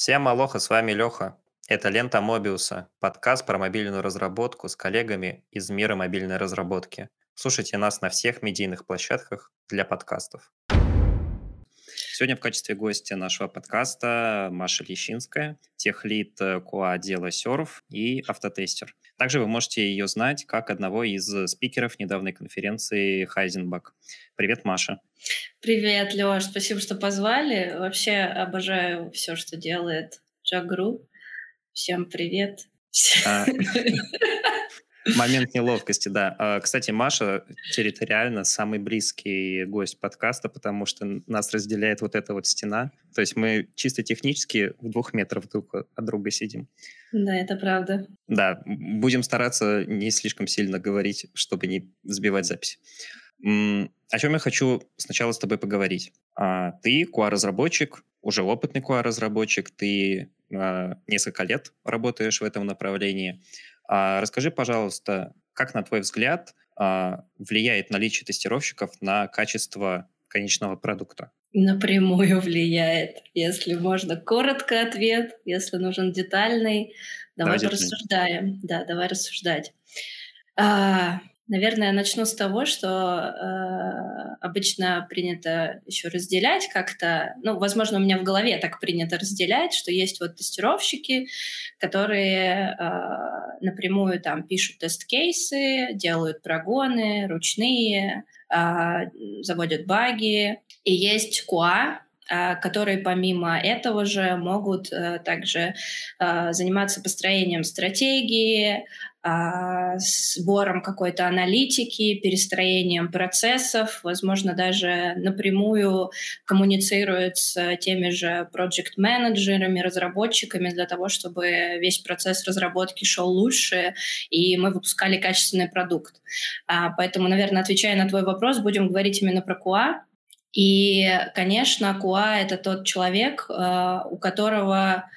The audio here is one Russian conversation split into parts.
Всем алоха, с вами Леха. Это «Лента Мобиуса», подкаст про мобильную разработку с коллегами из мира мобильной разработки. Слушайте нас на всех медийных площадках для подкастов. Сегодня в качестве гостя нашего подкаста Маша Лещинская, техлит КУА отдела Серв и автотестер. Также вы можете ее знать как одного из спикеров недавней конференции Хайзенбак. Привет, Маша. Привет, Леш, спасибо, что позвали. Вообще обожаю все, что делает Джагру. Всем привет. А, Момент неловкости, да. А, кстати, Маша территориально самый близкий гость подкаста, потому что нас разделяет вот эта вот стена. То есть мы чисто технически в двух метрах друг от друга сидим. Да, это правда. Да, будем стараться не слишком сильно говорить, чтобы не сбивать запись. О чем я хочу сначала с тобой поговорить. А, ты QA-разработчик, уже опытный QA-разработчик, ты несколько лет работаешь в этом направлении. А расскажи, пожалуйста, как, на твой взгляд, а, влияет наличие тестировщиков на качество конечного продукта? Напрямую влияет. Если можно коротко ответ, если нужен детальный, давай, давай порассуждаем. Да, давай рассуждать. А, Наверное, начну с того, что э, обычно принято еще разделять как-то, ну, возможно, у меня в голове так принято разделять, что есть вот тестировщики, которые э, напрямую там пишут тест-кейсы, делают прогоны ручные, э, заводят баги, и есть QA, которые помимо этого же могут э, также э, заниматься построением стратегии, а, сбором какой-то аналитики, перестроением процессов, возможно, даже напрямую коммуницирует с теми же проект-менеджерами, разработчиками для того, чтобы весь процесс разработки шел лучше, и мы выпускали качественный продукт. А, поэтому, наверное, отвечая на твой вопрос, будем говорить именно про QA. И, конечно, QA — это тот человек, а, у которого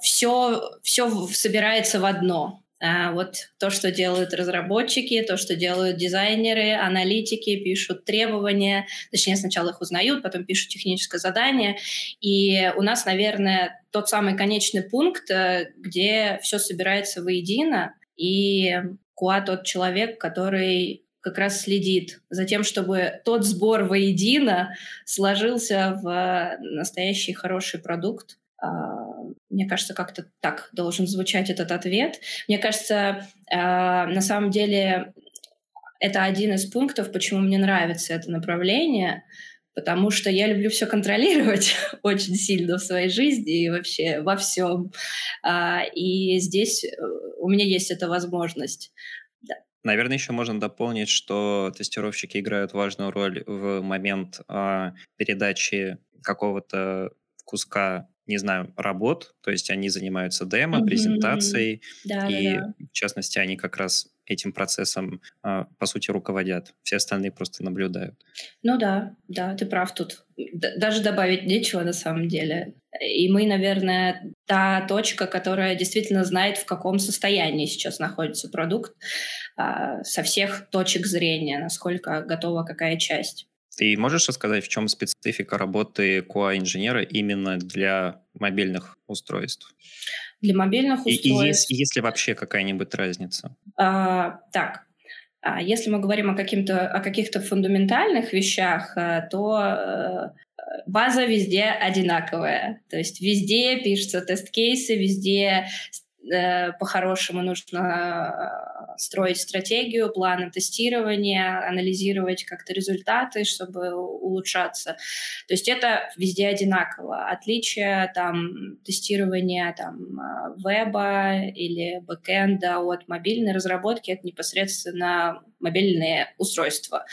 все, все собирается в одно. А вот то, что делают разработчики, то, что делают дизайнеры, аналитики, пишут требования, точнее, сначала их узнают, потом пишут техническое задание. И у нас, наверное, тот самый конечный пункт, э, где все собирается воедино, и Куа тот человек, который как раз следит за тем, чтобы тот сбор воедино сложился в настоящий хороший продукт. А, мне кажется, как-то так должен звучать этот ответ. Мне кажется, э, на самом деле это один из пунктов, почему мне нравится это направление, потому что я люблю все контролировать очень сильно в своей жизни и вообще во всем. А, и здесь э, у меня есть эта возможность. Наверное, еще можно дополнить, что тестировщики играют важную роль в момент а, передачи какого-то куска не знаю, работ, то есть они занимаются демо, mm-hmm. презентацией, да, и да, да. в частности они как раз этим процессом, а, по сути, руководят. Все остальные просто наблюдают. Ну да, да, ты прав тут. Даже добавить нечего на самом деле. И мы, наверное, та точка, которая действительно знает, в каком состоянии сейчас находится продукт а, со всех точек зрения, насколько готова какая часть. Ты можешь рассказать, в чем специфика работы QA-инженера именно для мобильных устройств? Для мобильных устройств... И, и есть, есть ли вообще какая-нибудь разница? А, так, а если мы говорим о, каким-то, о каких-то фундаментальных вещах, э, то э, база везде одинаковая. То есть везде пишутся тест-кейсы, везде по-хорошему нужно э, строить стратегию, планы тестирования, анализировать как-то результаты, чтобы улучшаться. То есть это везде одинаково. Отличие там тестирования там э, веба или бэкэнда от мобильной разработки — это непосредственно мобильные устройства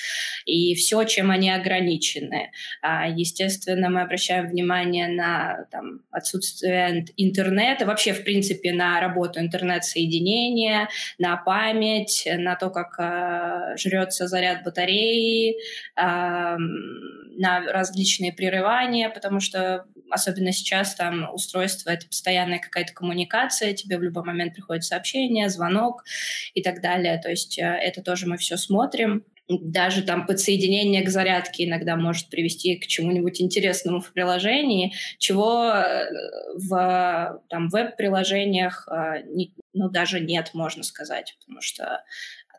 и все, чем они ограничены. А, естественно, мы обращаем внимание на там, отсутствие интернета, вообще, в принципе, на работу интернет-соединения, на память, на то, как э, жрется заряд батареи, э, на различные прерывания, потому что особенно сейчас там устройство — это постоянная какая-то коммуникация, тебе в любой момент приходит сообщение, звонок и так далее. То есть э, это тоже мы все смотрим. Даже там подсоединение к зарядке иногда может привести к чему-нибудь интересному в приложении, чего э, в там, веб-приложениях э, ну, даже нет, можно сказать, потому что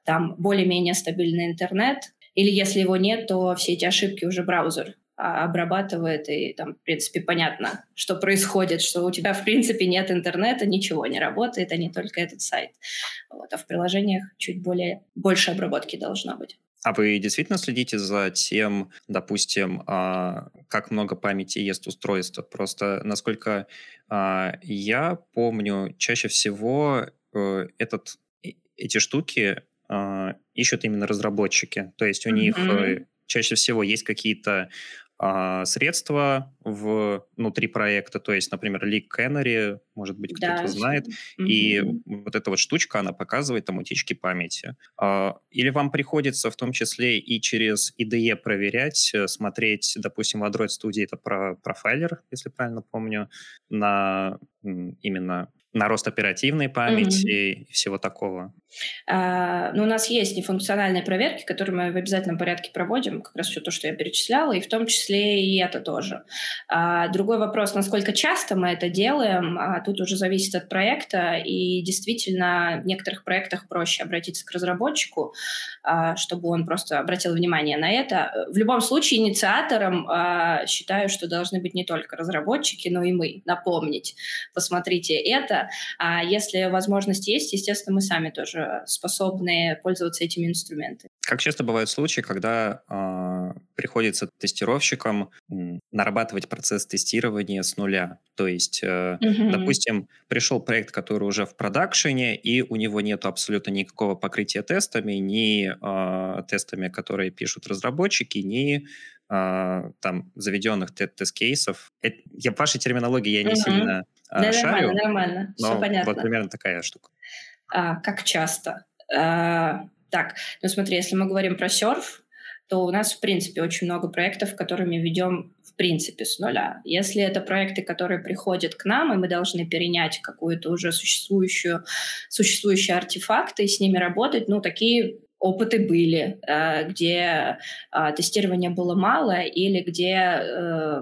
там более-менее стабильный интернет, или если его нет, то все эти ошибки уже браузер а, обрабатывает, и там, в принципе, понятно, что происходит, что у тебя, в принципе, нет интернета, ничего не работает, а не только этот сайт. Вот, а в приложениях чуть более, больше обработки должна быть. А вы действительно следите за тем, допустим, а, как много памяти ест устройство? Просто, насколько а, я помню, чаще всего э, этот, эти штуки а, ищут именно разработчики. То есть у mm-hmm. них э, чаще всего есть какие-то средства внутри проекта, то есть, например, Leak Canary, может быть, кто-то да. знает, mm-hmm. и вот эта вот штучка, она показывает там утечки памяти. А, или вам приходится в том числе и через IDE проверять, э, смотреть, допустим, в Android Studio это про профайлер, если правильно помню, на именно на рост оперативной памяти mm-hmm. и всего такого? А, ну, у нас есть нефункциональные проверки, которые мы в обязательном порядке проводим, как раз все то, что я перечисляла, и в том числе и это тоже. А, другой вопрос, насколько часто мы это делаем, а, тут уже зависит от проекта, и действительно в некоторых проектах проще обратиться к разработчику, а, чтобы он просто обратил внимание на это. В любом случае инициатором а, считаю, что должны быть не только разработчики, но и мы, напомнить, посмотрите это. А если возможность есть, естественно, мы сами тоже способны пользоваться этими инструментами. Как часто бывают случаи, когда э, приходится тестировщикам нарабатывать процесс тестирования с нуля? То есть, э, mm-hmm. допустим, пришел проект, который уже в продакшене, и у него нет абсолютно никакого покрытия тестами, ни э, тестами, которые пишут разработчики, ни Uh, там заведенных тест-кейсов. Я в вашей терминологии я не mm-hmm. сильно да, шарю. Нормально, нормально. Но Все понятно. Вот примерно такая штука. А, как часто? А, так, ну смотри, если мы говорим про серф, то у нас, в принципе, очень много проектов, которыми ведем, в принципе, с нуля. Если это проекты, которые приходят к нам, и мы должны перенять какую-то уже существующую, существующие артефакты и с ними работать, ну, такие опыты были, э, где а, тестирования было мало или где э,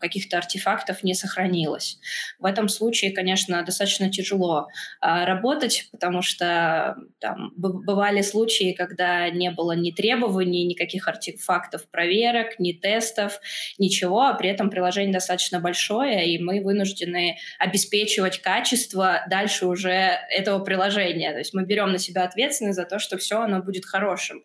каких-то артефактов не сохранилось. В этом случае, конечно, достаточно тяжело а, работать, потому что там бывали случаи, когда не было ни требований, никаких артефактов проверок, ни тестов, ничего, а при этом приложение достаточно большое, и мы вынуждены обеспечивать качество дальше уже этого приложения. То есть мы берем на себя ответственность за то, что все оно будет будет хорошим.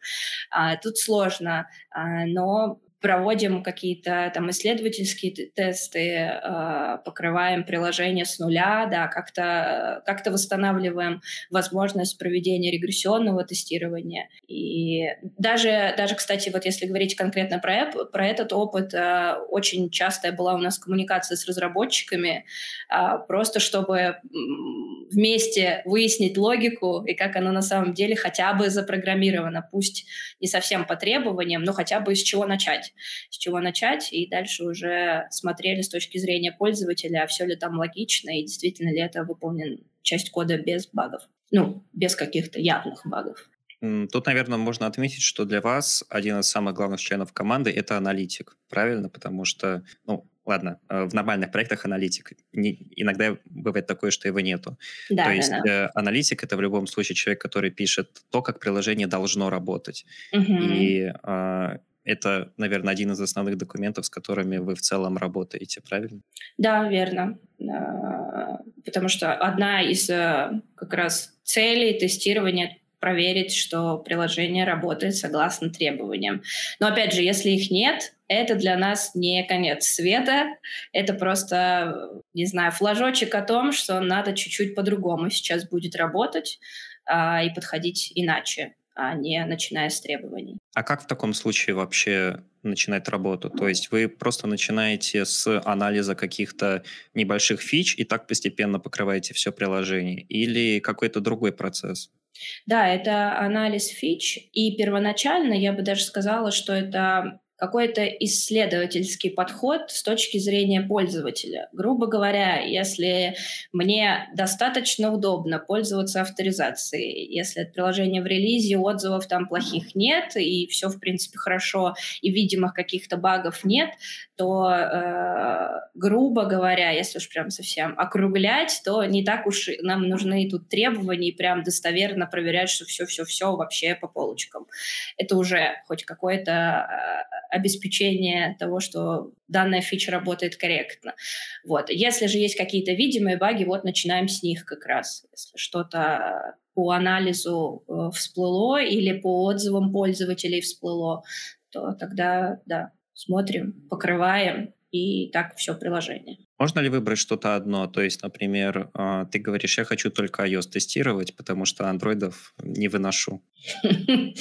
А, тут сложно, а, но проводим какие-то там исследовательские тесты, э, покрываем приложение с нуля, да, как-то как восстанавливаем возможность проведения регрессионного тестирования. И даже, даже, кстати, вот если говорить конкретно про, про этот опыт, э, очень частая была у нас коммуникация с разработчиками, э, просто чтобы вместе выяснить логику и как оно на самом деле хотя бы запрограммировано, пусть не совсем по требованиям, но хотя бы из чего начать начать, с чего начать, и дальше уже смотрели с точки зрения пользователя, все ли там логично, и действительно ли это выполнен часть кода без багов. Ну, без каких-то явных багов. Тут, наверное, можно отметить, что для вас один из самых главных членов команды — это аналитик, правильно? Потому что, ну, ладно, э, в нормальных проектах аналитик. Не, иногда бывает такое, что его нету. Да, то есть да, да. Э, аналитик — это в любом случае человек, который пишет то, как приложение должно работать. Угу. И э, это, наверное, один из основных документов, с которыми вы в целом работаете, правильно? Да, верно. А, потому что одна из э, как раз целей тестирования проверить, что приложение работает согласно требованиям. Но опять же, если их нет, это для нас не конец света, это просто, не знаю, флажочек о том, что надо чуть-чуть по-другому сейчас будет работать а, и подходить иначе а не начиная с требований. А как в таком случае вообще начинать работу? То есть вы просто начинаете с анализа каких-то небольших фич и так постепенно покрываете все приложение? Или какой-то другой процесс? Да, это анализ фич. И первоначально я бы даже сказала, что это какой-то исследовательский подход с точки зрения пользователя. Грубо говоря, если мне достаточно удобно пользоваться авторизацией, если от приложения в релизе отзывов там плохих нет, и все, в принципе, хорошо, и видимых каких-то багов нет, то, э, грубо говоря, если уж прям совсем округлять, то не так уж нам нужны тут требования и прям достоверно проверять, что все-все-все вообще по полочкам. Это уже хоть какое-то э, обеспечение того, что данная фича работает корректно. Вот. Если же есть какие-то видимые баги, вот начинаем с них как раз. Если что-то по анализу э, всплыло или по отзывам пользователей всплыло, то тогда, да, смотрим, покрываем, и так все приложение. Можно ли выбрать что-то одно? То есть, например, э, ты говоришь, я хочу только iOS тестировать, потому что андроидов не выношу.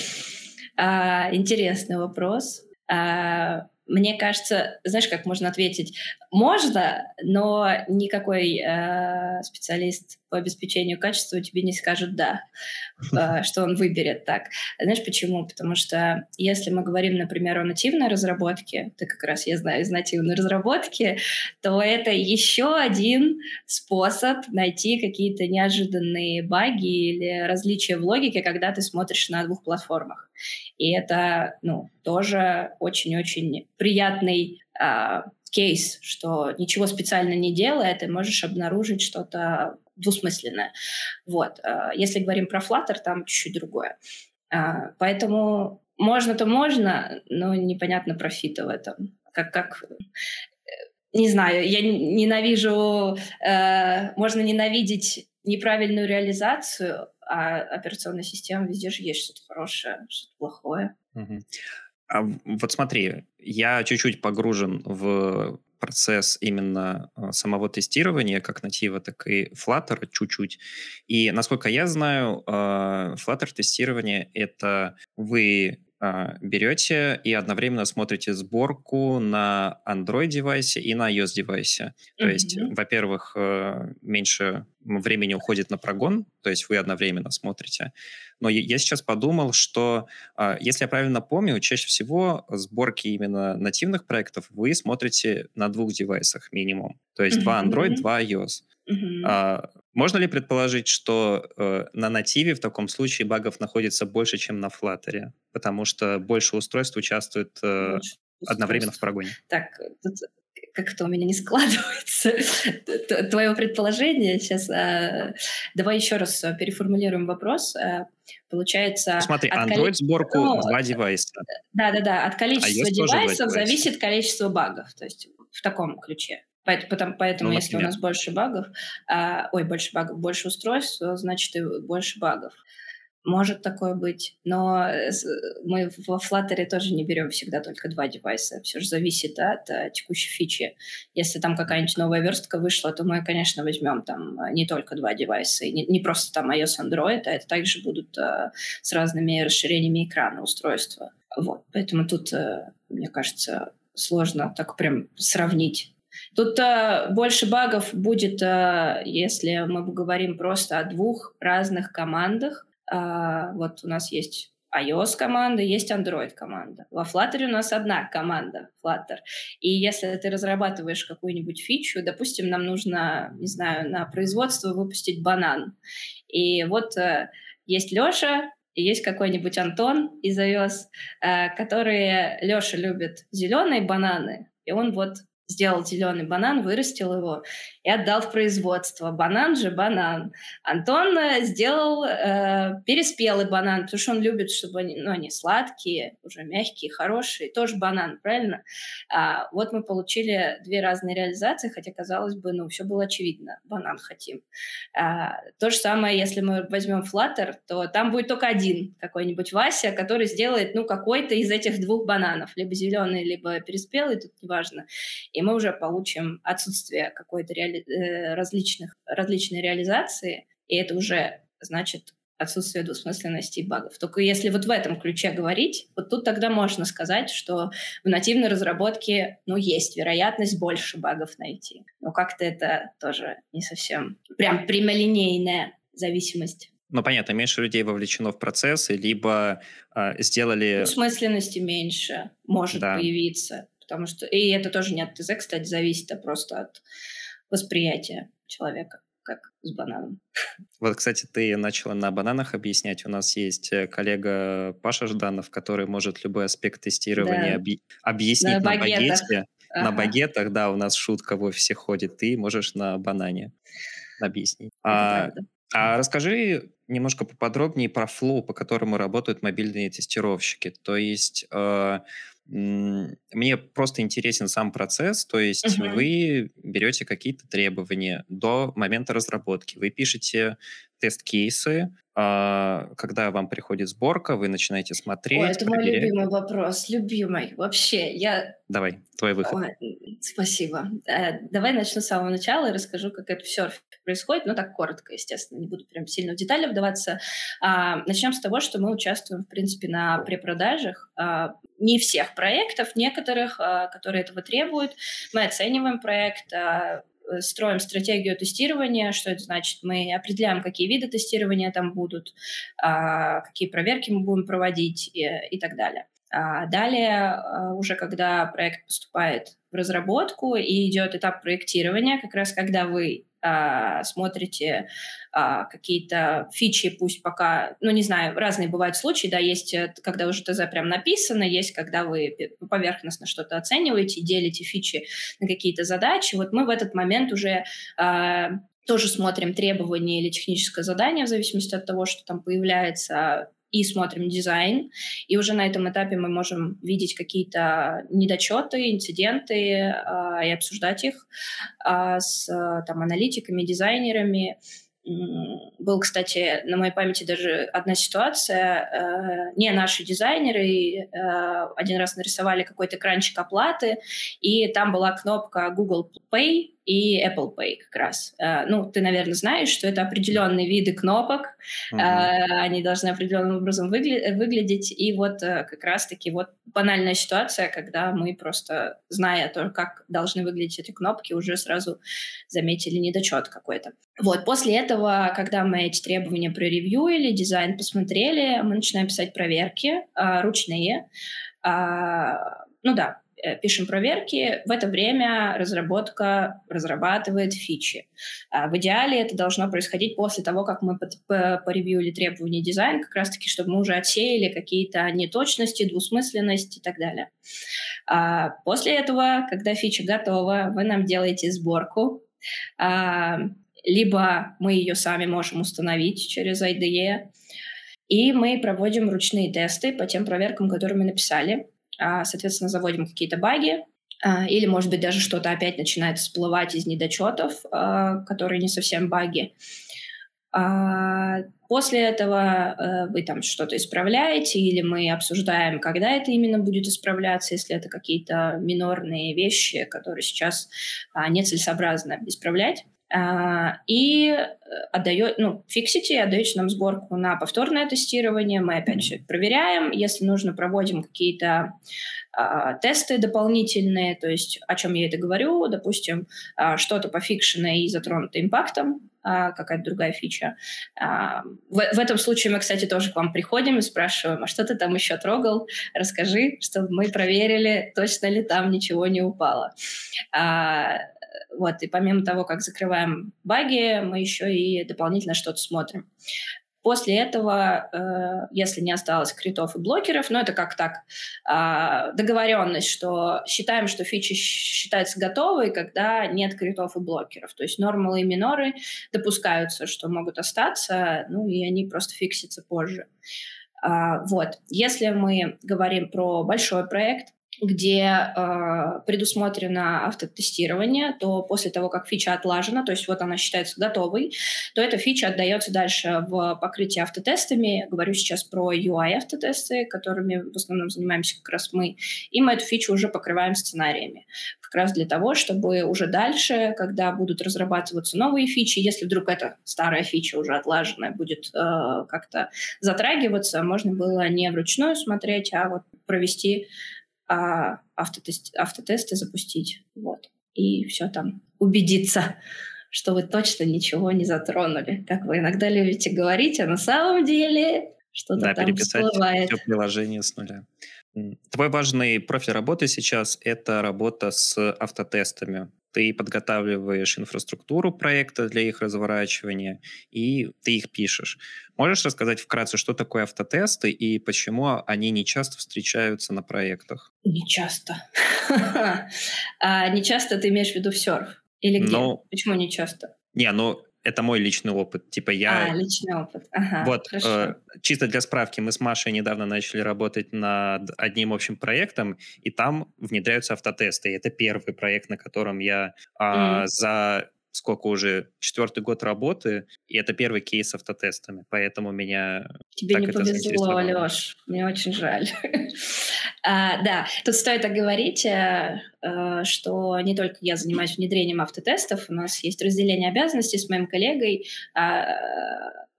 А, интересный вопрос. А, мне кажется, знаешь, как можно ответить? Можно, но никакой э, специалист по обеспечению качества тебе не скажет «да», э, что он выберет так. Знаешь почему? Потому что если мы говорим, например, о нативной разработке, ты как раз, я знаю, из нативной разработки, то это еще один способ найти какие-то неожиданные баги или различия в логике, когда ты смотришь на двух платформах. И это, ну, тоже очень-очень приятный э, кейс, что ничего специально не делая, ты можешь обнаружить что-то двусмысленное. Вот. Э, если говорим про Flutter, там чуть-чуть другое. Э, поэтому можно-то можно, но непонятно профита в этом. Как, как не знаю, я ненавижу, э, можно ненавидеть неправильную реализацию, а операционная система везде же есть что-то хорошее, что-то плохое. А вот смотри, я чуть-чуть погружен в процесс именно а, самого тестирования, как натива, так и Flutter чуть-чуть. И насколько я знаю, а, Flutter тестирование — это вы берете и одновременно смотрите сборку на Android-девайсе и на iOS-девайсе. То mm-hmm. есть, во-первых, э, меньше времени уходит на прогон, то есть вы одновременно смотрите. Но я сейчас подумал, что, а, если я правильно помню, чаще всего сборки именно нативных проектов вы смотрите на двух девайсах минимум. То есть mm-hmm. два Android, два iOS. Mm-hmm. Можно ли предположить, что э, на нативе в таком случае багов находится больше, чем на Flutter? Потому что больше устройств участвует э, больше одновременно в прогоне. Так, тут как-то у меня не складывается твое предположение. Сейчас э, давай еще раз переформулируем вопрос. Э, получается... Смотри, Android сборку ну, два девайса. Да-да-да, от количества а девайсов зависит количество багов. То есть в таком ключе. Поэтому, поэтому ну, если у нас больше багов, а, ой, больше багов, больше устройств, значит и больше багов. Может такое быть, но мы во Flutter тоже не берем всегда только два девайса. Все же зависит от а, текущей фичи. Если там какая-нибудь новая верстка вышла, то мы, конечно, возьмем там не только два девайса, и не, не просто там iOS, Android, а это также будут а, с разными расширениями экрана устройства. Вот, поэтому тут, а, мне кажется, сложно так прям сравнить Тут а, больше багов будет, а, если мы говорим просто о двух разных командах. А, вот у нас есть iOS команда, есть Android команда. Во Flutter у нас одна команда Flutter. И если ты разрабатываешь какую-нибудь фичу, допустим, нам нужно, не знаю, на производство выпустить банан. И вот э, есть Леша, и есть какой-нибудь Антон из iOS, э, которые Леша любит зеленые бананы, и он вот сделал зеленый банан, вырастил его и отдал в производство. Банан же банан. Антон э, сделал э, переспелый банан, потому что он любит, чтобы они, ну, они сладкие, уже мягкие, хорошие. Тоже банан, правильно? А, вот мы получили две разные реализации, хотя, казалось бы, ну, все было очевидно. Банан хотим. А, то же самое, если мы возьмем Flutter, то там будет только один какой-нибудь Вася, который сделает, ну, какой-то из этих двух бананов. Либо зеленый, либо переспелый, тут неважно и мы уже получим отсутствие какой-то реали... Э, различных, различной реализации, и это уже значит отсутствие двусмысленности и багов. Только если вот в этом ключе говорить, вот тут тогда можно сказать, что в нативной разработке, ну, есть вероятность больше багов найти. Но как-то это тоже не совсем прям прямолинейная зависимость. Ну, понятно, меньше людей вовлечено в процессы, либо э, сделали... Смысленности меньше может да. появиться, потому что... И это тоже не от ТЗ, кстати, зависит, а просто от восприятия человека как с бананом. Вот, кстати, ты начала на бананах объяснять. У нас есть э, коллега Паша Жданов, который может любой аспект тестирования да. объ... объяснить на, на багете. Ага. На багетах, да, у нас шутка в офисе ходит, ты можешь на банане объяснить. а, а расскажи немножко поподробнее про флоу, по которому работают мобильные тестировщики. То есть э, мне просто интересен сам процесс, то есть uh-huh. вы берете какие-то требования до момента разработки, вы пишете тест-кейсы, когда вам приходит сборка, вы начинаете смотреть. Ой, это мой любимый вопрос, любимый. Вообще, я... Давай, твой выход. Ой, спасибо. Э, давай начну с самого начала и расскажу, как это все происходит. Ну, так коротко, естественно, не буду прям сильно в детали вдаваться. А, начнем с того, что мы участвуем, в принципе, на препродажах. А, не всех проектов, некоторых, а, которые этого требуют. Мы оцениваем проект, а, строим стратегию тестирования. Что это значит? Мы определяем, какие виды тестирования там будут, а, какие проверки мы будем проводить и, так далее. А далее, а, уже когда проект поступает в разработку и идет этап проектирования, как раз когда вы а, смотрите а, какие-то фичи, пусть пока, ну, не знаю, разные бывают случаи, да, есть, э, когда уже ТЗ прям написано, есть, когда вы поверхностно что-то оцениваете, делите фичи на какие-то задачи. Вот мы в этот момент уже а, тоже смотрим требования или техническое задание, в зависимости от того, что там появляется, и смотрим дизайн. И уже на этом этапе мы можем видеть какие-то недочеты, инциденты э, и обсуждать их э, с там, аналитиками, дизайнерами. Был, кстати, на моей памяти даже одна ситуация. Э, не наши дизайнеры э, один раз нарисовали какой-то экранчик оплаты, и там была кнопка Google Pay, и Apple Pay как раз. Uh, ну, ты, наверное, знаешь, что это определенные виды кнопок, uh, они должны определенным образом выгля- выглядеть, и вот uh, как раз-таки вот банальная ситуация, когда мы просто, зная то, как должны выглядеть эти кнопки, уже сразу заметили недочет какой-то. Вот, после этого, когда мы эти требования проревьюили, дизайн посмотрели, мы начинаем писать проверки ручные, ну да, Э, пишем проверки, в это время разработка разрабатывает фичи. А в идеале это должно происходить после того, как мы поревьюли требования дизайна, как раз-таки, чтобы мы уже отсеяли какие-то неточности, двусмысленности и так далее. А после этого, когда фича готова, вы нам делаете сборку, а, либо мы ее сами можем установить через IDE, и мы проводим ручные тесты по тем проверкам, которые мы написали. А, соответственно, заводим какие-то баги, а, или, может быть, даже что-то опять начинает всплывать из недочетов, а, которые не совсем баги. После этого э, вы там что-то исправляете, или мы обсуждаем, когда это именно будет исправляться, если это какие-то минорные вещи, которые сейчас нецелесообразно исправлять. И э, отдает, ну, фиксите, отдаете нам сборку на повторное тестирование, мы опять это проверяем, если нужно, проводим какие-то а, тесты дополнительные, то есть о чем я это говорю, допустим, а, что-то пофикшено и затронуто импактом, а, какая-то другая фича. А, в, в этом случае мы, кстати, тоже к вам приходим и спрашиваем, а что ты там еще трогал? Расскажи, чтобы мы проверили, точно ли там ничего не упало. А, вот, и помимо того, как закрываем баги, мы еще и дополнительно что-то смотрим. После этого, э, если не осталось критов и блокеров, ну это как так, э, договоренность, что считаем, что фичи считается готовой, когда нет критов и блокеров. То есть нормалы и миноры допускаются, что могут остаться, ну и они просто фиксятся позже. Э, вот. Если мы говорим про большой проект, где э, предусмотрено автотестирование, то после того, как фича отлажена, то есть вот она считается готовой, то эта фича отдается дальше в покрытие автотестами. Говорю сейчас про UI-автотесты, которыми в основном занимаемся как раз мы. И мы эту фичу уже покрываем сценариями. Как раз для того, чтобы уже дальше, когда будут разрабатываться новые фичи, если вдруг эта старая фича уже отлаженная будет э, как-то затрагиваться, можно было не вручную смотреть, а вот провести а, автотест, автотесты запустить. Вот. И все там убедиться что вы точно ничего не затронули, как вы иногда любите говорить, а на самом деле что-то да, там переписать всплывает. все приложение с нуля. Твой важный профиль работы сейчас – это работа с автотестами. Ты подготавливаешь инфраструктуру проекта для их разворачивания, и ты их пишешь. Можешь рассказать вкратце, что такое автотесты и почему они не часто встречаются на проектах? Не часто. а, не часто ты имеешь в виду в серф? Или где? Ну, почему не часто? Не, ну это мой личный опыт. Типа я... А, личный опыт. Ага, вот, э, чисто для справки, мы с Машей недавно начали работать над одним общим проектом, и там внедряются автотесты. И это первый проект, на котором я э, mm. за сколько уже, четвертый год работы, и это первый кейс с автотестами, поэтому меня Тебе так не это повезло, Леш, мне очень жаль. а, да, тут стоит оговорить, э, э, что не только я занимаюсь внедрением автотестов, у нас есть разделение обязанностей с моим коллегой, а,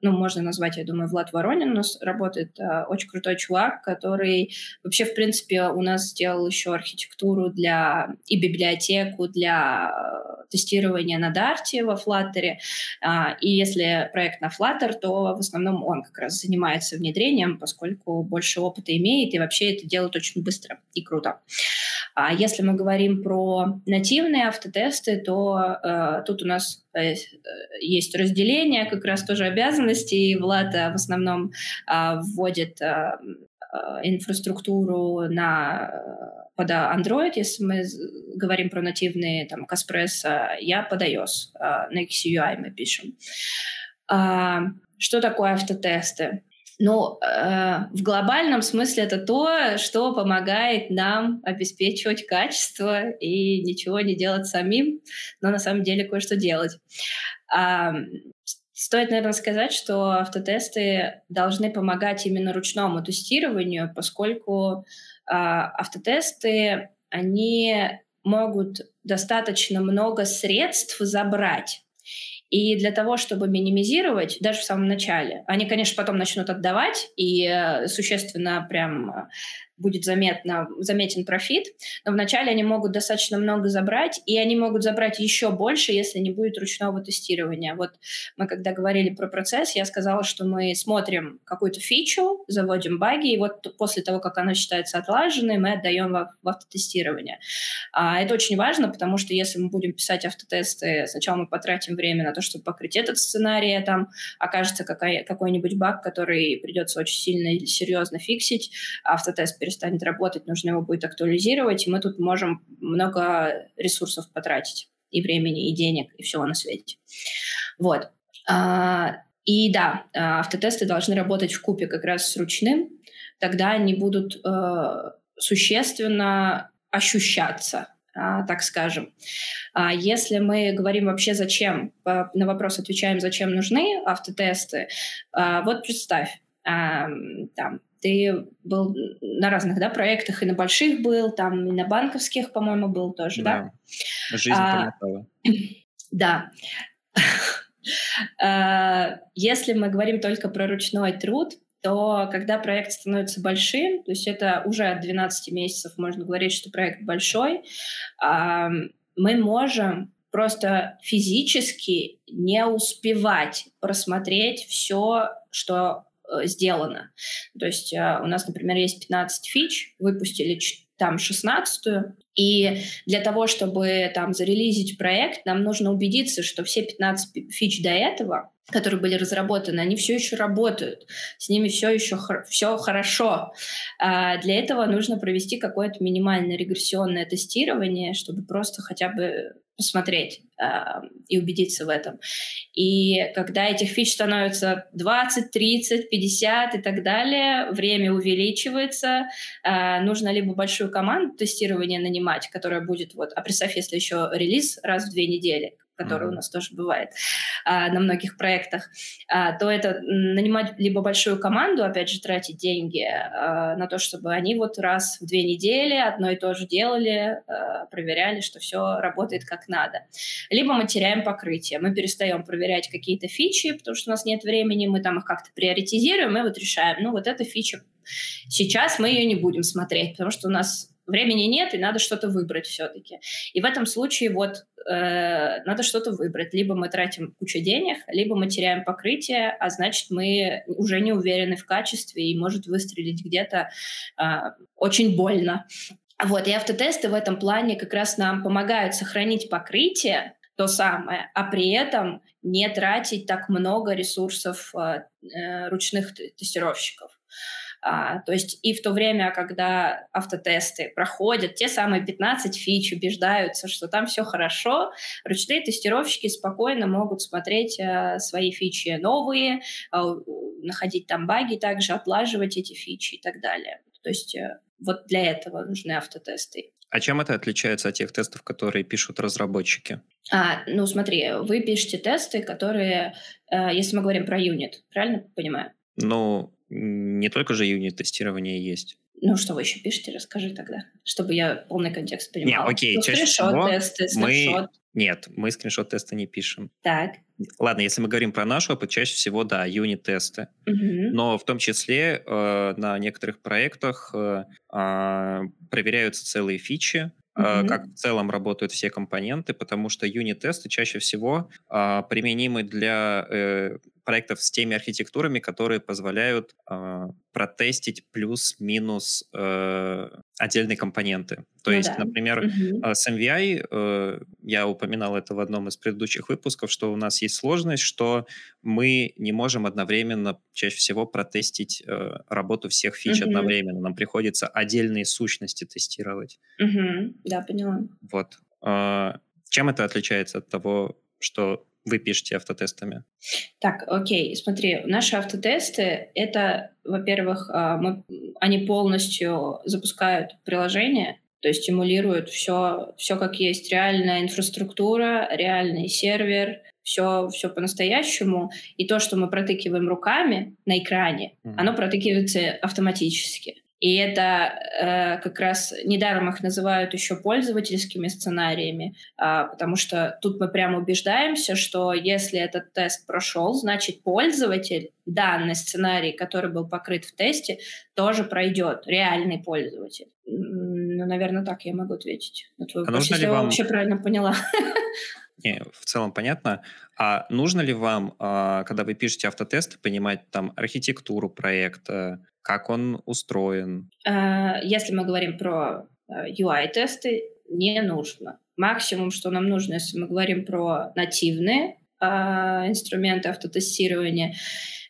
ну, можно назвать, я думаю, Влад Воронин у нас работает, э, очень крутой чувак, который вообще, в принципе, у нас сделал еще архитектуру для и библиотеку для тестирования на Dart во Flutter. А, и если проект на Flutter, то в основном он как раз занимается внедрением, поскольку больше опыта имеет и вообще это делает очень быстро и круто. А если мы говорим про нативные автотесты, то э, тут у нас э, есть разделение как раз тоже обязанностей. Влад э, в основном э, вводит э, Э, инфраструктуру на, э, под Android, если мы говорим про нативные там Каспресса, я под iOS, э, на XUI мы пишем. А, что такое автотесты? Ну, в глобальном смысле это то, что помогает нам обеспечивать качество и ничего не делать самим, но на самом деле кое-что делать. Стоит, наверное, сказать, что автотесты должны помогать именно ручному тестированию, поскольку э, автотесты, они могут достаточно много средств забрать. И для того, чтобы минимизировать, даже в самом начале, они, конечно, потом начнут отдавать и э, существенно прям будет заметно, заметен профит, но вначале они могут достаточно много забрать, и они могут забрать еще больше, если не будет ручного тестирования. Вот мы когда говорили про процесс, я сказала, что мы смотрим какую-то фичу, заводим баги, и вот после того, как она считается отлаженной, мы отдаем в, автотестирование. А, это очень важно, потому что если мы будем писать автотесты, сначала мы потратим время на то, чтобы покрыть этот сценарий, а там окажется какой-нибудь баг, который придется очень сильно и серьезно фиксить, автотест перестанет работать, нужно его будет актуализировать, и мы тут можем много ресурсов потратить, и времени, и денег, и всего на свете. Вот. А, и да, автотесты должны работать в купе как раз с ручным, тогда они будут э, существенно ощущаться, а, так скажем. А если мы говорим вообще зачем, на вопрос отвечаем, зачем нужны автотесты, вот представь, там ты был на разных да, проектах, и на больших был, там и на банковских, по-моему, был тоже, да? да? Жизнь а, Да. А, если мы говорим только про ручной труд, то когда проект становится большим, то есть это уже от 12 месяцев можно говорить, что проект большой, мы можем просто физически не успевать просмотреть все, что сделано. То есть э, у нас, например, есть 15 фич, выпустили там 16 и для того, чтобы там зарелизить проект, нам нужно убедиться, что все 15 фич до этого, которые были разработаны, они все еще работают, с ними все еще хор- все хорошо. А для этого нужно провести какое-то минимальное регрессионное тестирование, чтобы просто хотя бы посмотреть э, и убедиться в этом. И когда этих фич становится 20, 30, 50 и так далее, время увеличивается, э, нужно либо большую команду тестирования нанимать, которая будет, вот, а представь, если еще релиз раз в две недели, который mm-hmm. у нас тоже бывает а, на многих проектах, а, то это нанимать либо большую команду, опять же, тратить деньги а, на то, чтобы они вот раз в две недели одно и то же делали, а, проверяли, что все работает как надо. Либо мы теряем покрытие, мы перестаем проверять какие-то фичи, потому что у нас нет времени, мы там их как-то приоритизируем и вот решаем, ну вот эта фича Сейчас мы ее не будем смотреть, потому что у нас времени нет, и надо что-то выбрать все-таки. И в этом случае вот э, надо что-то выбрать. Либо мы тратим кучу денег, либо мы теряем покрытие, а значит, мы уже не уверены в качестве и может выстрелить где-то э, очень больно. Вот, и автотесты в этом плане как раз нам помогают сохранить покрытие, то самое, а при этом не тратить так много ресурсов э, э ручных тестировщиков. А, то есть и в то время, когда автотесты проходят, те самые 15 фич убеждаются, что там все хорошо, ручные тестировщики спокойно могут смотреть а, свои фичи новые, а, находить там баги, также отлаживать эти фичи и так далее. То есть э, вот для этого нужны автотесты. А чем это отличается от тех тестов, которые пишут разработчики? А, ну смотри, вы пишете тесты, которые, э, если мы говорим про юнит, правильно понимаю? Ну, не только же юнит-тестирование есть. Ну, что вы еще пишете, расскажи тогда, чтобы я полный контекст понимала. Не, окей, ну, чаще всего тесты, мы... Нет, мы скриншот-тесты не пишем. Так. Ладно, если мы говорим про наш опыт, чаще всего, да, юнит-тесты. Угу. Но в том числе э, на некоторых проектах э, э, проверяются целые фичи, mm-hmm. как в целом работают все компоненты, потому что юнит-тесты чаще всего э, применимы для э, проектов с теми архитектурами, которые позволяют э, протестить плюс-минус э, отдельные компоненты. То ну, есть, да. например, mm-hmm. с MVI, э, я упоминал это в одном из предыдущих выпусков, что у нас есть сложность, что мы не можем одновременно, чаще всего, протестить э, работу всех фич mm-hmm. одновременно. Нам приходится отдельные сущности тестировать. Mm-hmm. Да, поняла. Вот. Э, чем это отличается от того, что вы пишете автотестами? Так, окей, смотри, наши автотесты — это, во-первых, а, мы, они полностью запускают приложение, то есть стимулируют все, все как есть, реальная инфраструктура, реальный сервер, все, все по-настоящему. И то, что мы протыкиваем руками на экране, mm-hmm. оно протыкивается автоматически. И это э, как раз недаром их называют еще пользовательскими сценариями, э, потому что тут мы прямо убеждаемся, что если этот тест прошел, значит пользователь данный сценарий, который был покрыт в тесте, тоже пройдет, реальный пользователь. Ну, наверное, так я могу ответить на твой а вопрос, если я вам... вообще правильно поняла. Не, в целом понятно. А нужно ли вам, а, когда вы пишете автотесты, понимать там архитектуру проекта, как он устроен? А, если мы говорим про UI-тесты, а, не нужно. Максимум, что нам нужно, если мы говорим про нативные а, инструменты автотестирования,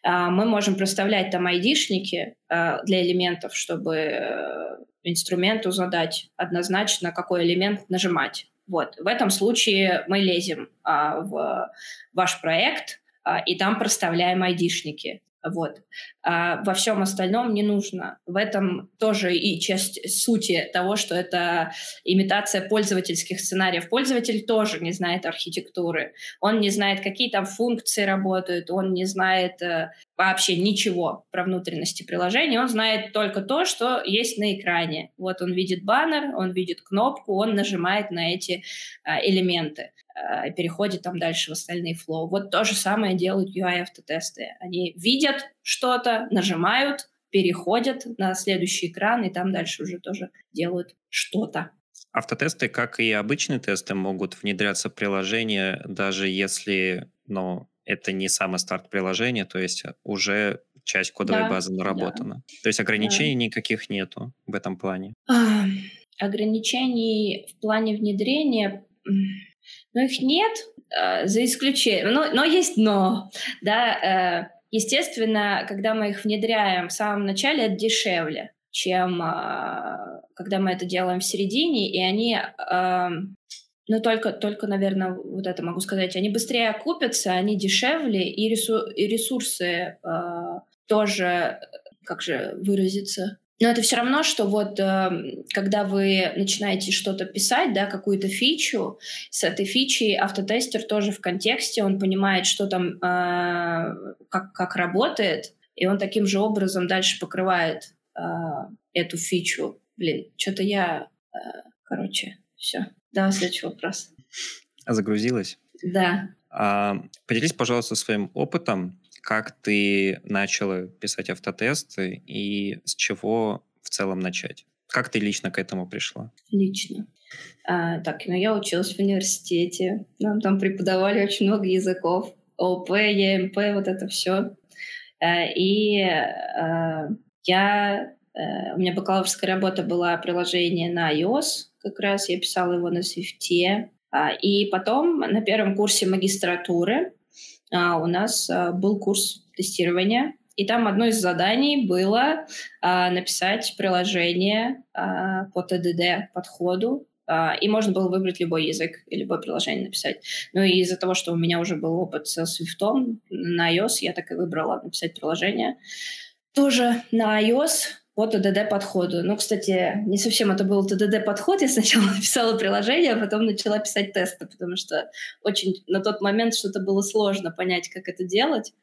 мы можем проставлять там айдишники для элементов, чтобы э, инструменту задать однозначно, какой элемент нажимать. Вот. В этом случае мы лезем в ваш проект, и там проставляем айдишники. Вот. А во всем остальном не нужно. В этом тоже и часть сути того, что это имитация пользовательских сценариев. Пользователь тоже не знает архитектуры. Он не знает, какие там функции работают, он не знает э, вообще ничего про внутренности приложения. Он знает только то, что есть на экране. Вот он видит баннер, он видит кнопку, он нажимает на эти э, элементы. Э, переходит там дальше в остальные флоу. Вот то же самое делают UI-автотесты. Они видят что-то, нажимают, переходят на следующий экран, и там дальше уже тоже делают что-то. Автотесты, как и обычные тесты, могут внедряться в приложение, даже если ну, это не самый старт приложения, то есть уже часть кодовой да, базы наработана. Да. То есть ограничений да. никаких нету в этом плане. Ограничений в плане внедрения но их нет, э, за исключением, но, но есть но, да, э, естественно, когда мы их внедряем в самом начале, это дешевле, чем э, когда мы это делаем в середине, и они, э, ну только, только, наверное, вот это могу сказать, они быстрее окупятся, они дешевле, и, ресу и ресурсы э, тоже, как же выразиться, но это все равно, что вот э, когда вы начинаете что-то писать, да, какую-то фичу, с этой фичей автотестер тоже в контексте, он понимает, что там, э, как, как работает, и он таким же образом дальше покрывает э, эту фичу. Блин, что-то я... Э, короче, все. Да, следующий вопрос. А загрузилась? Да. А, поделись, пожалуйста, своим опытом как ты начала писать автотесты и с чего в целом начать? Как ты лично к этому пришла? Лично. А, так, ну я училась в университете. Нам там преподавали очень много языков. ОП, ЕМП, вот это все. А, и а, я... А, у меня бакалаврская работа была приложение на iOS. Как раз я писала его на Swift. А, и потом на первом курсе магистратуры у нас а, был курс тестирования и там одно из заданий было а, написать приложение а, по ТДД подходу. А, и можно было выбрать любой язык и любое приложение написать. Ну и из-за того, что у меня уже был опыт со Swift на iOS, я так и выбрала написать приложение. Тоже на iOS по ТДД-подходу. Ну, кстати, не совсем это был ТДД-подход. Я сначала написала приложение, а потом начала писать тесты, потому что очень на тот момент что-то было сложно понять, как это делать.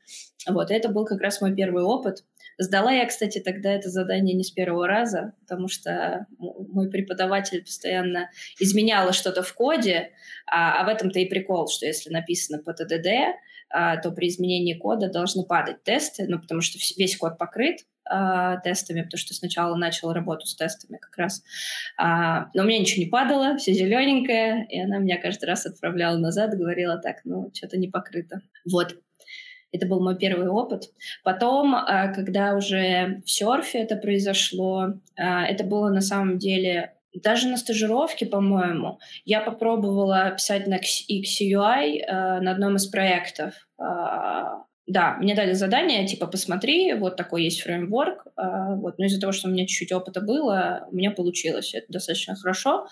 Вот, и это был как раз мой первый опыт. Сдала я, кстати, тогда это задание не с первого раза, потому что мой преподаватель постоянно изменяла что-то в коде, а, а в этом-то и прикол, что если написано по ТДД, а, то при изменении кода должны падать тесты, ну, потому что весь код покрыт, а, тестами, потому что сначала начала работу с тестами как раз. А, но у меня ничего не падало, все зелененькое, и она меня каждый раз отправляла назад, говорила так, ну, что-то не покрыто. Вот. Это был мой первый опыт. Потом, а, когда уже в серфе это произошло, а, это было на самом деле даже на стажировке, по-моему, я попробовала писать на XUI э, на одном из проектов. Э, да, мне дали задание, типа, посмотри, вот такой есть фреймворк. Э, вот, но из-за того, что у меня чуть-чуть опыта было, у меня получилось это достаточно хорошо.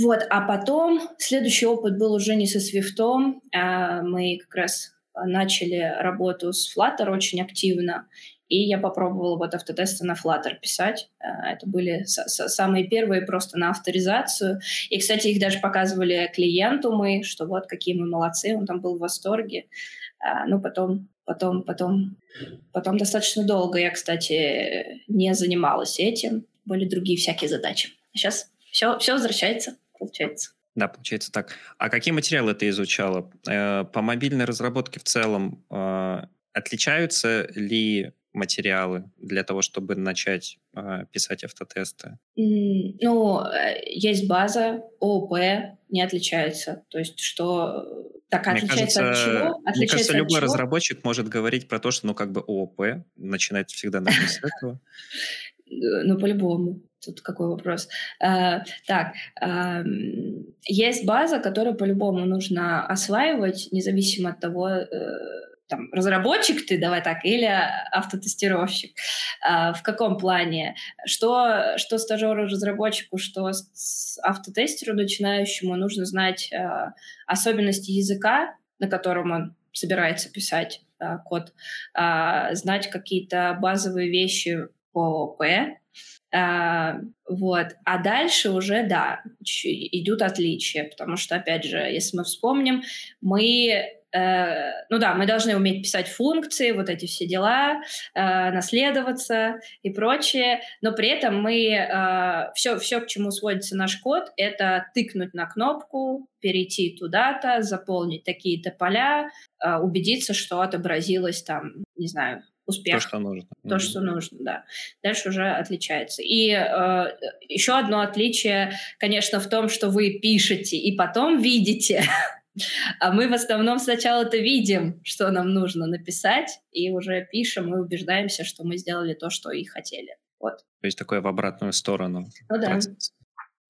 Вот, а потом следующий опыт был уже не со Свифтом, а мы как раз начали работу с Flutter очень активно, и я попробовала вот автотесты на Flutter писать. Э, это были самые первые просто на авторизацию. И, кстати, их даже показывали клиенту мы, что вот какие мы молодцы, он там был в восторге. Э, ну, потом, потом, потом, потом достаточно долго я, кстати, не занималась этим. Были другие всякие задачи. Сейчас все, все возвращается, получается. Да, получается так. А какие материалы ты изучала? Э, по мобильной разработке в целом отличаются ли материалы для того, чтобы начать э, писать автотесты? Ну, э, есть база, ООП не отличается. То есть, что так мне отличается кажется, от чего? Отличается мне кажется, любой чего? разработчик может говорить про то, что, ну, как бы ООП, начинать всегда надо с этого. Ну, по-любому. Тут какой вопрос? Uh, так, uh, есть база, которую по-любому нужно осваивать, независимо от того, там, разработчик ты, давай так, или автотестировщик. А, в каком плане? Что, что стажеру-разработчику, что автотестеру начинающему нужно знать а, особенности языка, на котором он собирается писать а, код, а, знать какие-то базовые вещи по ОП, Uh, вот. А дальше уже, да, идут отличия, потому что, опять же, если мы вспомним, мы ну да, мы должны уметь писать функции, вот эти все дела, э, наследоваться и прочее, но при этом мы э, все, все, к чему сводится наш код, это тыкнуть на кнопку, перейти туда-то, заполнить такие-то поля, э, убедиться, что отобразилось там, не знаю, успех. То, что нужно. То, mm-hmm. что нужно, да. Дальше уже отличается. И э, еще одно отличие, конечно, в том, что вы пишете и потом видите, А мы в основном сначала это видим, что нам нужно написать, и уже пишем и убеждаемся, что мы сделали то, что и хотели. Вот. То есть такое в обратную сторону. Ну да.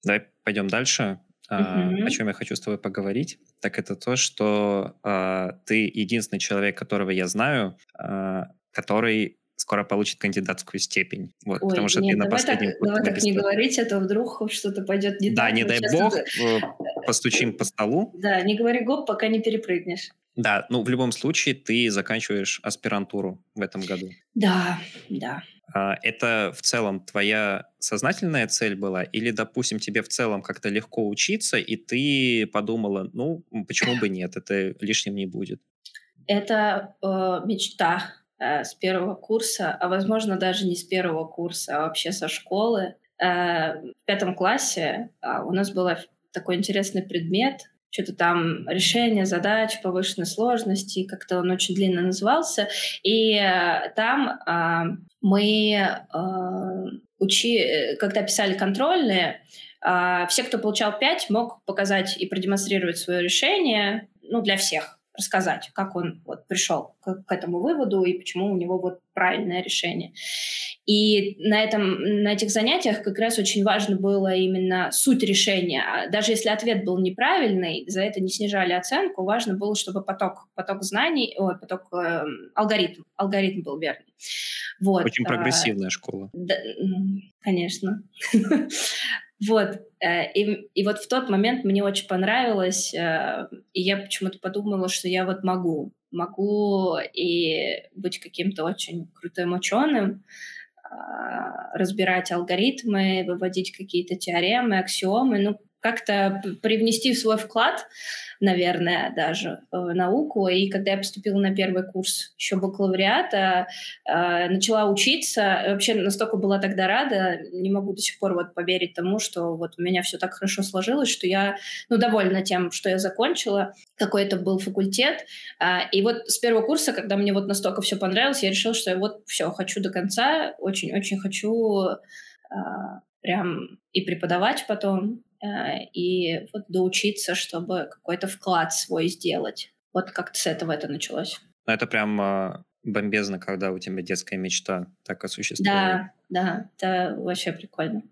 Давай пойдем дальше. Uh-huh. О чем я хочу с тобой поговорить, так это то, что а, ты единственный человек, которого я знаю, а, который скоро получит кандидатскую степень. Вот, Ой, потому что нет, ты на последнем... Так, давай так не говорить, а то вдруг что-то пойдет не да, так. Да, не дай бог, это... Постучим по столу. Да, не говори гоп, пока не перепрыгнешь. Да, ну в любом случае ты заканчиваешь аспирантуру в этом году. Да, да. А, это в целом твоя сознательная цель была? Или, допустим, тебе в целом как-то легко учиться, и ты подумала, ну, почему бы нет, это лишним не будет? Это э, мечта э, с первого курса, а возможно даже не с первого курса, а вообще со школы. Э, в пятом классе э, у нас был такой интересный предмет, что-то там решение задач повышенной сложности, как-то он очень длинно назывался. И э, там э, мы э, учи, когда писали контрольные, э, все, кто получал 5, мог показать и продемонстрировать свое решение ну, для всех рассказать, как он вот пришел к, к этому выводу и почему у него вот правильное решение. И на, этом, на этих занятиях как раз очень важно было именно суть решения. Даже если ответ был неправильный, за это не снижали оценку, важно было, чтобы поток, поток знаний, ой, поток э, алгоритм, алгоритм был верный. Вот. Очень а, прогрессивная а, школа. Да, конечно. Вот. Э, и, и вот в тот момент мне очень понравилось, э, и я почему-то подумала, что я вот могу. Могу и быть каким-то очень крутым ученым, а, разбирать алгоритмы, выводить какие-то теоремы, аксиомы, ну, как-то привнести в свой вклад наверное, даже в э, науку. И когда я поступила на первый курс еще бакалавриата, э, начала учиться, вообще настолько была тогда рада, не могу до сих пор вот поверить тому, что вот у меня все так хорошо сложилось, что я, ну, довольна тем, что я закончила, какой это был факультет. А, и вот с первого курса, когда мне вот настолько все понравилось, я решила, что я вот все, хочу до конца, очень-очень хочу а, прям и преподавать потом, и вот доучиться, чтобы какой-то вклад свой сделать. Вот как-то с этого это началось. Ну, это прям а, бомбезно, когда у тебя детская мечта так осуществляется. Да, да, это вообще прикольно.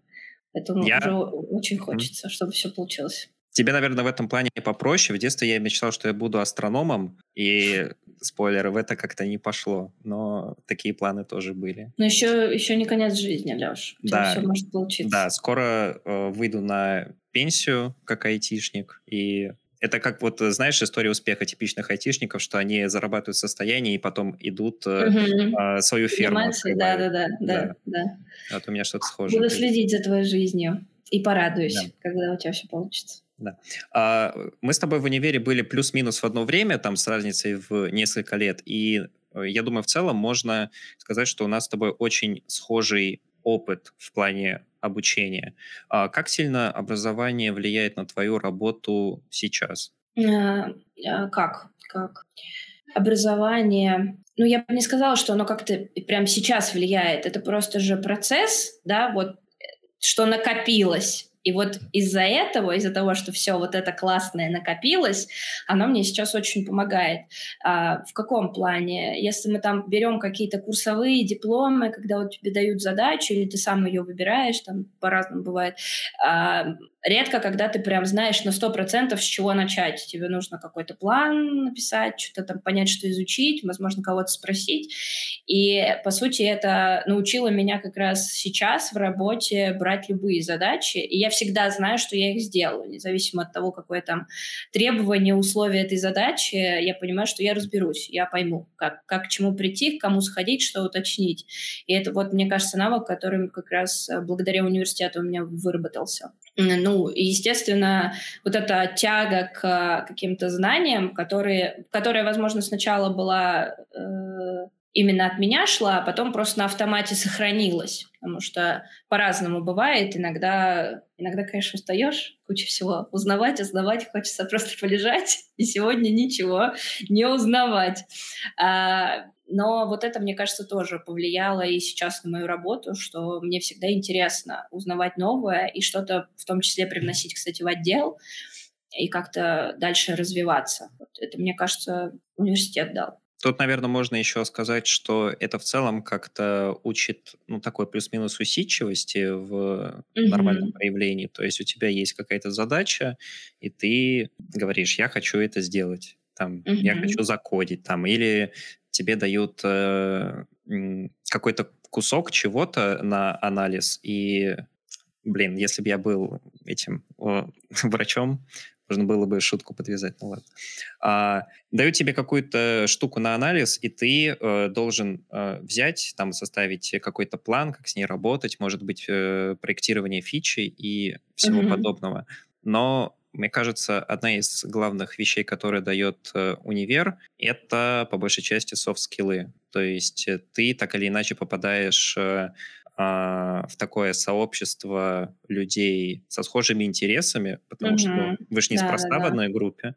Поэтому Я... уже очень хочется, mm-hmm. чтобы все получилось. Тебе, наверное, в этом плане попроще. В детстве я мечтал, что я буду астрономом, и спойлер, в это как-то не пошло. Но такие планы тоже были. Но еще, еще не конец жизни, Леш. Да, все может получиться. Да, скоро э, выйду на пенсию как айтишник, и это как вот, знаешь, история успеха типичных айтишников, что они зарабатывают состояние и потом идут угу. э, свою ферму. Да, да, да, да, да. Вот у меня что-то схожее. Буду следить за твоей жизнью и порадуюсь, да. когда у тебя все получится. Да. А, мы с тобой в универе были плюс-минус в одно время, там с разницей в несколько лет, и э, я думаю, в целом можно сказать, что у нас с тобой очень схожий опыт в плане обучения. А как сильно образование влияет на твою работу сейчас? А, а, как? Как? Образование ну, я бы не сказала, что оно как-то прямо сейчас влияет. Это просто же процесс, да, вот э, что накопилось и вот из-за этого, из-за того, что все вот это классное накопилось, оно мне сейчас очень помогает. А, в каком плане? Если мы там берем какие-то курсовые дипломы, когда вот тебе дают задачу, или ты сам ее выбираешь, там по-разному бывает, а, редко, когда ты прям знаешь на сто процентов, с чего начать. Тебе нужно какой-то план написать, что-то там понять, что изучить, возможно, кого-то спросить. И, по сути, это научило меня как раз сейчас в работе брать любые задачи. И я всегда знаю, что я их сделаю, независимо от того, какое там требование, условие этой задачи. Я понимаю, что я разберусь, я пойму, как, как к чему прийти, к кому сходить, что уточнить. И это вот, мне кажется, навык, который как раз э, благодаря университету у меня выработался. Ну, естественно, вот эта тяга к каким-то знаниям, которые, которая, возможно, сначала была э, именно от меня шла, а потом просто на автомате сохранилась. Потому что по-разному бывает. Иногда, иногда, конечно, устаешь, куча всего узнавать, узнавать, хочется просто полежать, и сегодня ничего не узнавать. А, но вот это, мне кажется, тоже повлияло и сейчас на мою работу, что мне всегда интересно узнавать новое и что-то в том числе привносить, кстати, в отдел и как-то дальше развиваться. Вот это, мне кажется, университет дал. Тут, наверное, можно еще сказать, что это в целом как-то учит, ну, такой плюс-минус усидчивости в mm-hmm. нормальном проявлении. То есть у тебя есть какая-то задача, и ты говоришь, я хочу это сделать. Там, mm-hmm. я хочу закодить, там, или тебе дают э, какой-то кусок чего-то на анализ, и, блин, если бы я был этим о, врачом, можно было бы шутку подвязать, ну ладно. А, дают тебе какую-то штуку на анализ, и ты э, должен э, взять, там, составить какой-то план, как с ней работать, может быть, э, проектирование фичи и всего mm-hmm. подобного. Но мне кажется, одна из главных вещей, которые дает э, универ, это по большей части софт-скиллы. То есть э, ты так или иначе попадаешь э, а, в такое сообщество людей со схожими интересами, потому угу. что вы же неспроста да, да, в одной группе,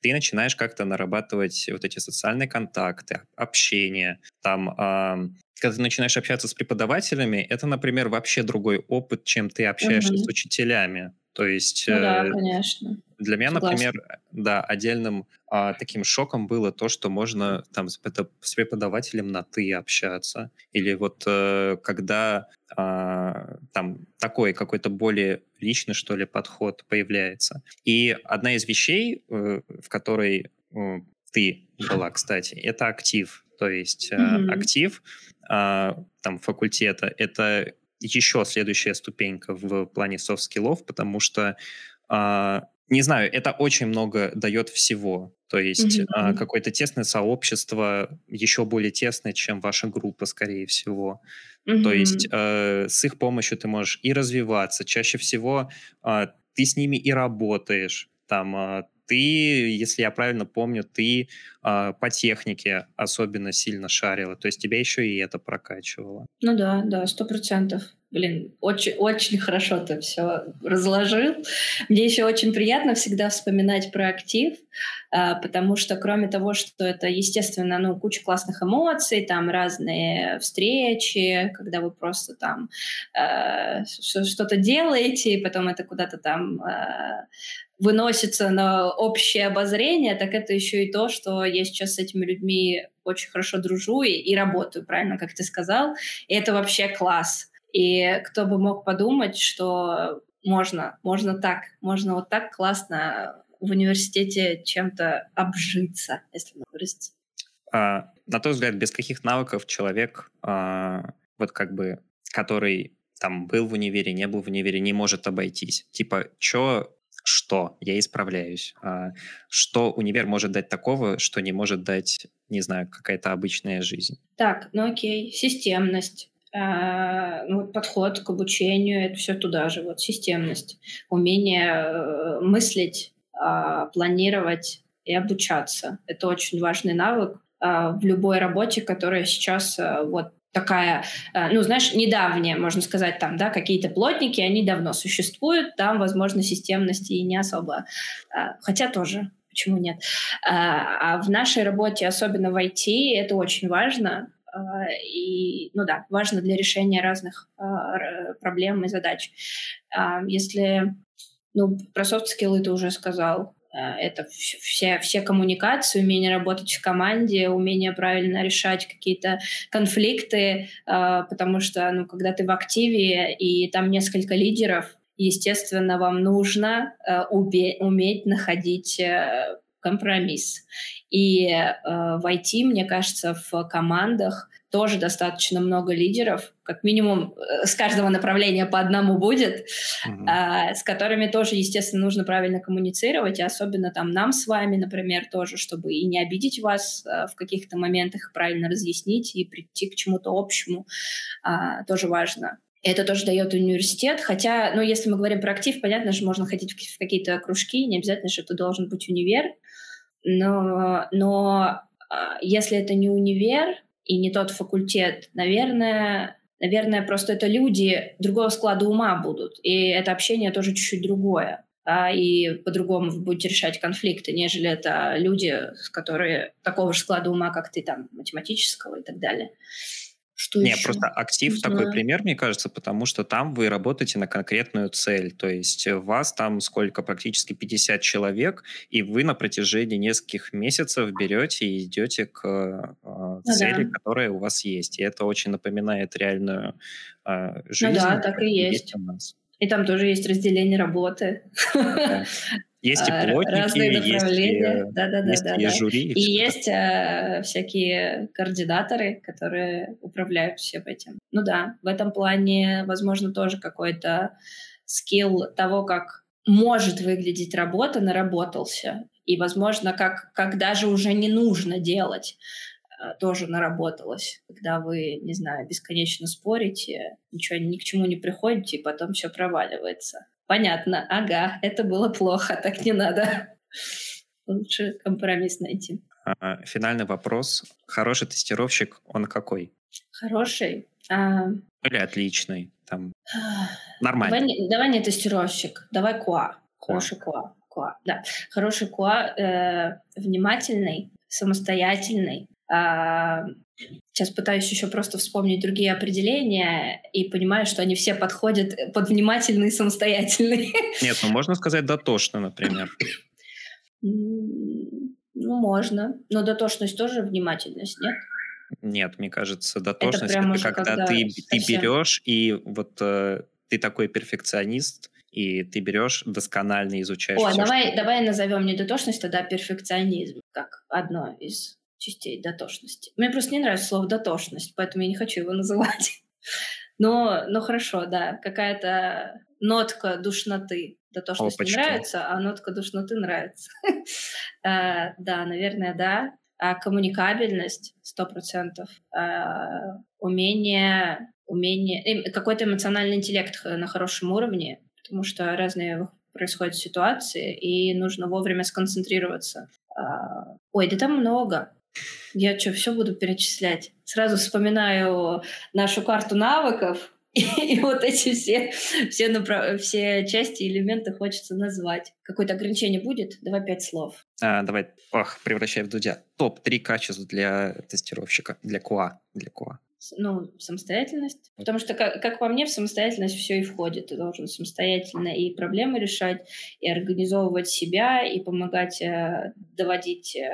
ты начинаешь как-то нарабатывать вот эти социальные контакты, общение. Там, когда ты начинаешь общаться с преподавателями, это, например, вообще другой опыт, чем ты общаешься угу. с учителями. То есть... Ну да, э, конечно. Для меня, Согласна. например, да, отдельным а, таким шоком было то, что можно там с, с преподавателем на «ты» общаться. Или вот э, когда а, там такой какой-то более личный, что ли, подход появляется. И одна из вещей, э, в которой э, ты была, кстати, это актив. То есть mm-hmm. актив э, там факультета — это еще следующая ступенька в плане софт-скиллов, потому что э, не знаю, это очень много дает всего. То есть mm-hmm. а, какое-то тесное сообщество, еще более тесное, чем ваша группа, скорее всего. Mm-hmm. То есть э, с их помощью ты можешь и развиваться. Чаще всего э, ты с ними и работаешь. Там э, ты, если я правильно помню, ты э, по технике особенно сильно шарила. То есть тебя еще и это прокачивало. Ну да, да, сто процентов. Блин, очень, очень хорошо ты все разложил. Мне еще очень приятно всегда вспоминать про актив, а, потому что кроме того, что это, естественно, ну, куча классных эмоций, там разные встречи, когда вы просто там э, что-то делаете, и потом это куда-то там э, выносится на общее обозрение, так это еще и то, что я сейчас с этими людьми очень хорошо дружу и, и работаю, правильно, как ты сказал. И это вообще класс. И кто бы мог подумать, что можно, можно так, можно вот так классно в университете чем-то обжиться, если выразиться. А, на твой взгляд, без каких навыков человек, а, вот как бы, который там был в универе, не был в универе, не может обойтись? Типа, чё, что я исправляюсь? А, что универ может дать такого, что не может дать, не знаю, какая-то обычная жизнь? Так, ну окей, системность а, ну, подход к обучению, это все туда же, вот системность, умение э, мыслить, а, планировать и обучаться. Это очень важный навык в любой работе, которая сейчас вот такая, э, ну, знаешь, недавняя, можно сказать, там, да, какие-то плотники, они давно существуют, там, возможно, системности и не особо, хотя тоже, почему нет. А в нашей работе, особенно в IT, это очень важно, и, ну да, важно для решения разных проблем и задач. Если, ну, про софт-скиллы ты уже сказал, это все, все коммуникации, умение работать в команде, умение правильно решать какие-то конфликты, потому что, ну, когда ты в активе и там несколько лидеров, естественно, вам нужно уметь находить э, компромисс. И э, в IT, мне кажется, в командах тоже достаточно много лидеров, как минимум э, с каждого направления по одному будет, mm-hmm. э, с которыми тоже, естественно, нужно правильно коммуницировать, и особенно там нам с вами, например, тоже, чтобы и не обидеть вас э, в каких-то моментах, правильно разъяснить и прийти к чему-то общему, э, тоже важно. Это тоже дает университет, хотя, ну, если мы говорим про актив, понятно же, можно ходить в какие-то кружки, не обязательно, что это должен быть универ, но, но а, если это не универ и не тот факультет, наверное, наверное, просто это люди другого склада ума будут, и это общение тоже чуть-чуть другое. А, и по-другому вы будете решать конфликты, нежели это люди, которые такого же склада ума, как ты, там, математического и так далее. Что Не, еще? просто актив Не такой знаю. пример, мне кажется, потому что там вы работаете на конкретную цель. То есть вас там сколько, практически 50 человек, и вы на протяжении нескольких месяцев берете и идете к э, цели, да. которая у вас есть. И это очень напоминает реальную э, жизнь. Ну да, так и есть. есть у нас. И там тоже есть разделение работы. Да. Есть и а, плотники, разные направления. Есть, да, да, да, есть да, и да. жюри. И, и есть э, всякие координаторы, которые управляют всем этим. Ну да, в этом плане, возможно, тоже какой-то скилл того, как может выглядеть работа, наработался. И, возможно, как, как даже уже не нужно делать, э, тоже наработалось. Когда вы, не знаю, бесконечно спорите, ничего ни к чему не приходите, и потом все проваливается. Понятно, ага, это было плохо, так не надо. Лучше компромисс найти. А, финальный вопрос. Хороший тестировщик, он какой? Хороший? А... Или отличный, там, нормально. Давай, давай не тестировщик, давай QA. Хороший QA. QA, да. Хороший QA, э, внимательный, самостоятельный, а, Сейчас пытаюсь еще просто вспомнить другие определения и понимаю, что они все подходят под внимательный и самостоятельный. Нет, ну можно сказать дотошно, например. Ну, можно. Но дотошность тоже внимательность, нет? Нет, мне кажется, дотошность это, это когда, когда ты, совсем... ты берешь и вот э, ты такой перфекционист, и ты берешь досконально изучаешь. О, все, давай, что... давай назовем не дотошность, тогда перфекционизм, как одно из частей дотошности. Мне просто не нравится слово дотошность, поэтому я не хочу его называть. Но, но хорошо, да, какая-то нотка душноты. Дотошность О, не нравится, а нотка душноты нравится. uh, да, наверное, да. А коммуникабельность сто процентов. Uh, умение, умение, какой-то эмоциональный интеллект на хорошем уровне, потому что разные происходят ситуации, и нужно вовремя сконцентрироваться. Ой, да там много. Я что, все буду перечислять? Сразу вспоминаю нашу карту навыков, и, и вот эти все, все, направ... все части и элементы хочется назвать. Какое-то ограничение будет? Давай пять слов. А, давай, ох, превращай в Дудя. Топ-3 качеств для тестировщика, для QA. Для QA ну, самостоятельность. Потому что, как, как по мне, в самостоятельность все и входит. Ты должен самостоятельно и проблемы решать, и организовывать себя, и помогать э, доводить э,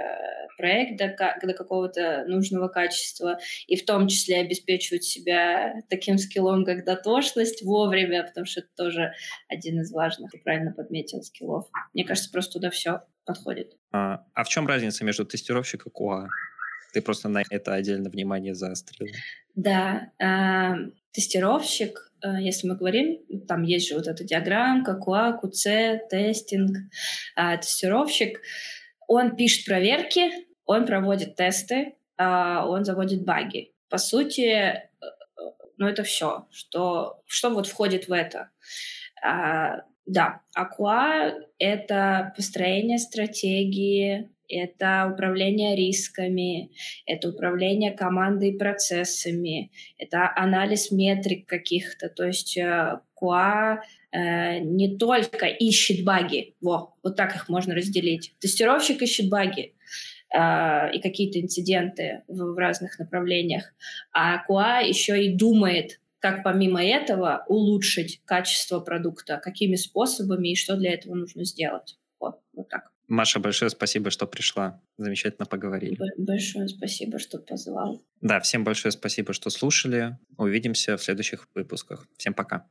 проект до, до какого-то нужного качества, и в том числе обеспечивать себя таким скиллом, как дотошность вовремя, потому что это тоже один из важных, ты правильно подметил, скиллов. Мне кажется, просто туда все подходит. А, а в чем разница между тестировщиком и QA? Ты просто на это отдельно внимание заострила. Да, э, тестировщик, э, если мы говорим, там есть же вот эта диаграммка, QA, QC, тестинг. Э, тестировщик, он пишет проверки, он проводит тесты, э, он заводит баги. По сути, э, ну это все, что, что вот входит в это. Э, да, Aqua — это построение стратегии, это управление рисками, это управление командой и процессами, это анализ метрик каких-то. То есть QA э, э, не только ищет баги, во, вот так их можно разделить. Тестировщик ищет баги э, и какие-то инциденты в, в разных направлениях, а QA еще и думает, как помимо этого улучшить качество продукта, какими способами и что для этого нужно сделать. Вот, вот так. Маша, большое спасибо, что пришла. Замечательно поговорили. Большое спасибо, что позвал. Да, всем большое спасибо, что слушали. Увидимся в следующих выпусках. Всем пока.